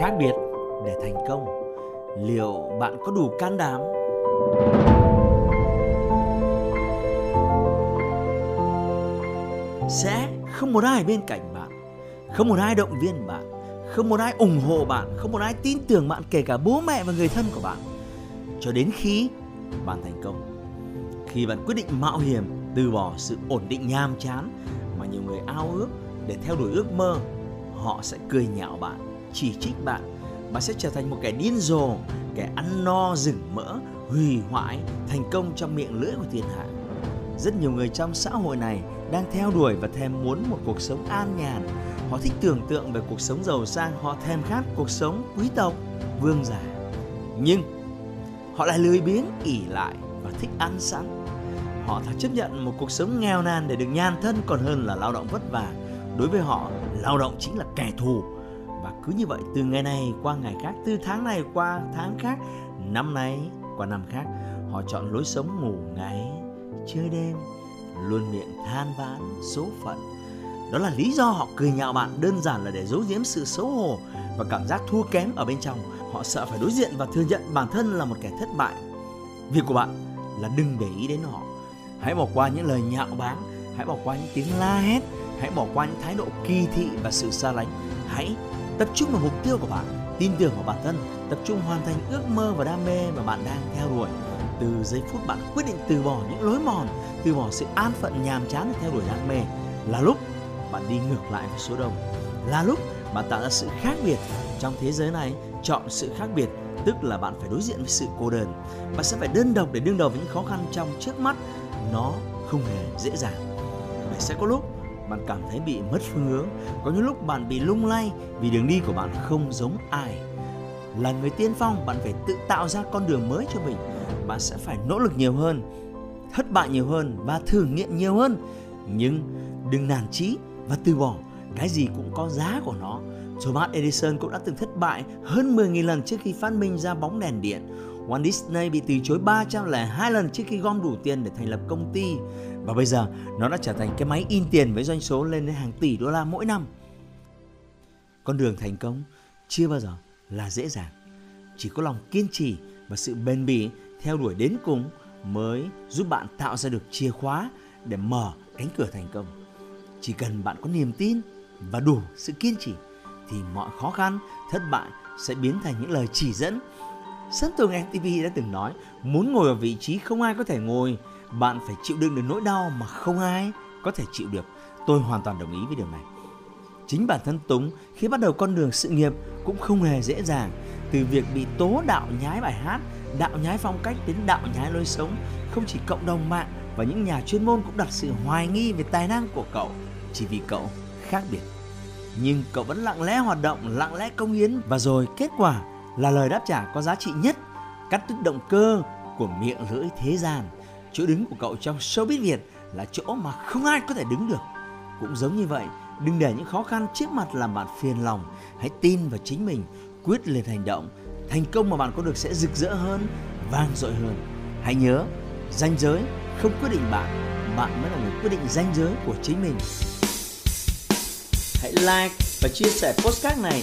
Khác biệt để thành công. Liệu bạn có đủ can đảm? Sẽ không một ai bên cạnh bạn, không một ai động viên bạn, không một ai ủng hộ bạn, không một ai tin tưởng bạn kể cả bố mẹ và người thân của bạn. Cho đến khi bạn thành công, khi bạn quyết định mạo hiểm, từ bỏ sự ổn định nham chán mà nhiều người ao ước để theo đuổi ước mơ, họ sẽ cười nhạo bạn chỉ trích bạn bạn sẽ trở thành một kẻ điên rồ, kẻ ăn no, rừng mỡ, hủy hoại, thành công trong miệng lưỡi của thiên hạ. Rất nhiều người trong xã hội này đang theo đuổi và thèm muốn một cuộc sống an nhàn. Họ thích tưởng tượng về cuộc sống giàu sang, họ thèm khát cuộc sống quý tộc, vương giả. Nhưng họ lại lười biếng ỉ lại và thích ăn sẵn. Họ thà chấp nhận một cuộc sống nghèo nàn để được nhan thân, còn hơn là lao động vất vả. Đối với họ, lao động chính là kẻ thù cứ như vậy, từ ngày này qua ngày khác, từ tháng này qua tháng khác, năm nay qua năm khác, họ chọn lối sống ngủ ngáy, chơi đêm, luôn miệng than vãn, số phận. Đó là lý do họ cười nhạo bạn, đơn giản là để giấu giếm sự xấu hổ và cảm giác thua kém ở bên trong. Họ sợ phải đối diện và thừa nhận bản thân là một kẻ thất bại. Việc của bạn là đừng để ý đến họ. Hãy bỏ qua những lời nhạo báng, hãy bỏ qua những tiếng la hét, hãy bỏ qua những thái độ kỳ thị và sự xa lánh. Hãy tập trung vào mục tiêu của bạn, tin tưởng vào bản thân, tập trung hoàn thành ước mơ và đam mê mà bạn đang theo đuổi. Từ giây phút bạn quyết định từ bỏ những lối mòn, từ bỏ sự an phận nhàm chán để theo đuổi đam mê là lúc bạn đi ngược lại với số đông. Là lúc bạn tạo ra sự khác biệt. Trong thế giới này, chọn sự khác biệt tức là bạn phải đối diện với sự cô đơn. Bạn sẽ phải đơn độc để đương đầu với những khó khăn trong trước mắt. Nó không hề dễ dàng. Và sẽ có lúc bạn cảm thấy bị mất phương hướng. Có những lúc bạn bị lung lay vì đường đi của bạn không giống ai. Là người tiên phong, bạn phải tự tạo ra con đường mới cho mình. Bạn sẽ phải nỗ lực nhiều hơn, thất bại nhiều hơn và thử nghiệm nhiều hơn. Nhưng đừng nản chí và từ bỏ. Cái gì cũng có giá của nó. Thomas Edison cũng đã từng thất bại hơn 10.000 lần trước khi phát minh ra bóng đèn điện. Walt Disney bị từ chối 302 lần trước khi gom đủ tiền để thành lập công ty. Và bây giờ nó đã trở thành cái máy in tiền với doanh số lên đến hàng tỷ đô la mỗi năm. Con đường thành công chưa bao giờ là dễ dàng. Chỉ có lòng kiên trì và sự bền bỉ theo đuổi đến cùng mới giúp bạn tạo ra được chìa khóa để mở cánh cửa thành công. Chỉ cần bạn có niềm tin và đủ sự kiên trì thì mọi khó khăn, thất bại sẽ biến thành những lời chỉ dẫn. Sơn Tùng MTV đã từng nói, muốn ngồi ở vị trí không ai có thể ngồi bạn phải chịu đựng được nỗi đau mà không ai có thể chịu được. Tôi hoàn toàn đồng ý với điều này. Chính bản thân Túng khi bắt đầu con đường sự nghiệp cũng không hề dễ dàng. Từ việc bị tố đạo nhái bài hát, đạo nhái phong cách đến đạo nhái lối sống, không chỉ cộng đồng mạng và những nhà chuyên môn cũng đặt sự hoài nghi về tài năng của cậu chỉ vì cậu khác biệt. Nhưng cậu vẫn lặng lẽ hoạt động, lặng lẽ công hiến và rồi kết quả là lời đáp trả có giá trị nhất, cắt đứt động cơ của miệng lưỡi thế gian chỗ đứng của cậu trong showbiz Việt là chỗ mà không ai có thể đứng được. Cũng giống như vậy, đừng để những khó khăn trước mặt làm bạn phiền lòng. Hãy tin vào chính mình, quyết liệt hành động. Thành công mà bạn có được sẽ rực rỡ hơn, vang dội hơn. Hãy nhớ, danh giới không quyết định bạn, bạn mới là người quyết định danh giới của chính mình. Hãy like và chia sẻ postcard này